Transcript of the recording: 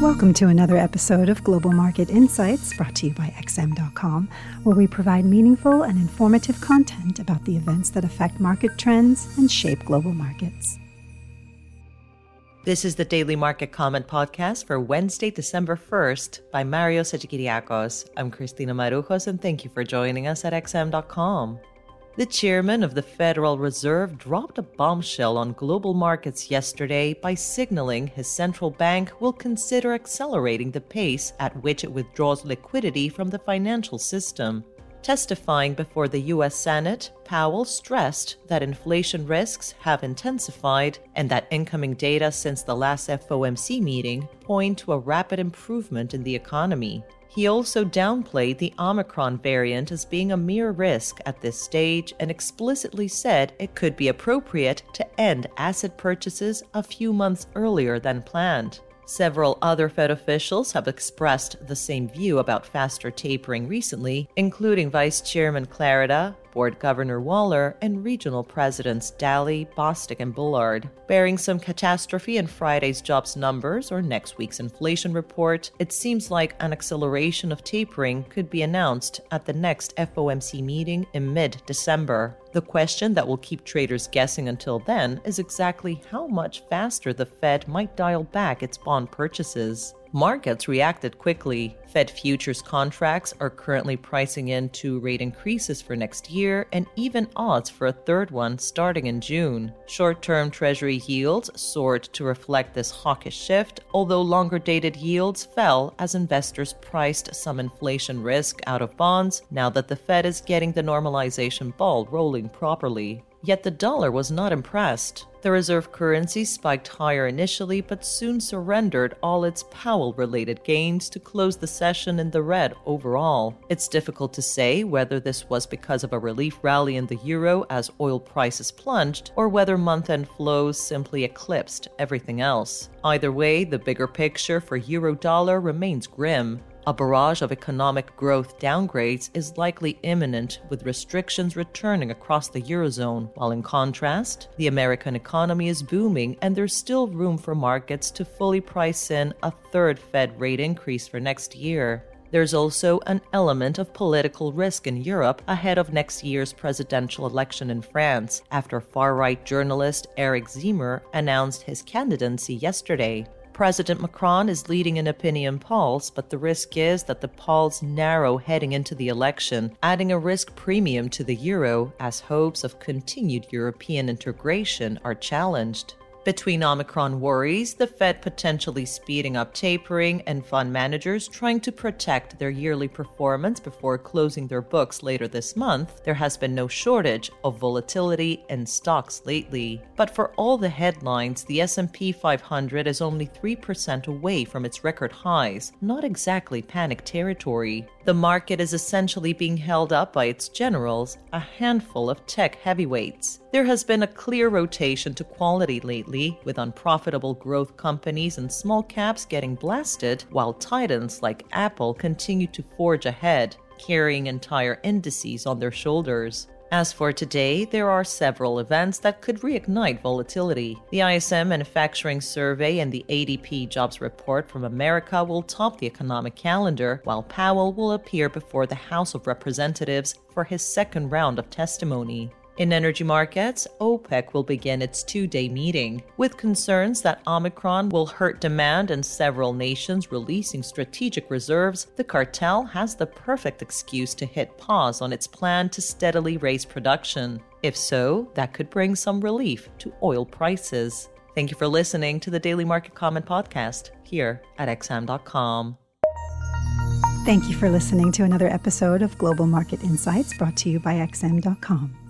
Welcome to another episode of Global Market Insights brought to you by XM.com, where we provide meaningful and informative content about the events that affect market trends and shape global markets. This is the Daily Market Comment Podcast for Wednesday, December 1st by Mario Hadjikyriacos. I'm Christina Marujos, and thank you for joining us at XM.com. The chairman of the Federal Reserve dropped a bombshell on global markets yesterday by signaling his central bank will consider accelerating the pace at which it withdraws liquidity from the financial system. Testifying before the U.S. Senate, Powell stressed that inflation risks have intensified and that incoming data since the last FOMC meeting point to a rapid improvement in the economy. He also downplayed the Omicron variant as being a mere risk at this stage and explicitly said it could be appropriate to end asset purchases a few months earlier than planned. Several other Fed officials have expressed the same view about faster tapering recently, including Vice Chairman Clarida, Board Governor Waller, and regional presidents Daly, Bostic, and Bullard. Bearing some catastrophe in Friday's jobs numbers or next week's inflation report, it seems like an acceleration of tapering could be announced at the next FOMC meeting in mid December. The question that will keep traders guessing until then is exactly how much faster the Fed might dial back its bond purchases. Markets reacted quickly. Fed futures contracts are currently pricing in two rate increases for next year and even odds for a third one starting in June. Short term Treasury yields soared to reflect this hawkish shift, although longer dated yields fell as investors priced some inflation risk out of bonds now that the Fed is getting the normalization ball rolling properly. Yet the dollar was not impressed. The reserve currency spiked higher initially, but soon surrendered all its Powell related gains to close the session in the red overall. It's difficult to say whether this was because of a relief rally in the euro as oil prices plunged, or whether month end flows simply eclipsed everything else. Either way, the bigger picture for euro dollar remains grim. A barrage of economic growth downgrades is likely imminent, with restrictions returning across the Eurozone, while in contrast, the American economy is booming and there's still room for markets to fully price in a third Fed rate increase for next year. There's also an element of political risk in Europe ahead of next year's presidential election in France, after far right journalist Eric Zemmour announced his candidacy yesterday. President Macron is leading in opinion polls, but the risk is that the polls narrow heading into the election, adding a risk premium to the euro as hopes of continued European integration are challenged. Between Omicron worries, the Fed potentially speeding up tapering, and fund managers trying to protect their yearly performance before closing their books later this month, there has been no shortage of volatility in stocks lately. But for all the headlines, the S&P 500 is only 3% away from its record highs, not exactly panic territory. The market is essentially being held up by its generals, a handful of tech heavyweights. There has been a clear rotation to quality lately, with unprofitable growth companies and small caps getting blasted, while titans like Apple continue to forge ahead, carrying entire indices on their shoulders. As for today, there are several events that could reignite volatility. The ISM Manufacturing Survey and the ADP Jobs Report from America will top the economic calendar, while Powell will appear before the House of Representatives for his second round of testimony. In energy markets, OPEC will begin its two day meeting. With concerns that Omicron will hurt demand and several nations releasing strategic reserves, the cartel has the perfect excuse to hit pause on its plan to steadily raise production. If so, that could bring some relief to oil prices. Thank you for listening to the Daily Market Comment Podcast here at XM.com. Thank you for listening to another episode of Global Market Insights brought to you by XM.com.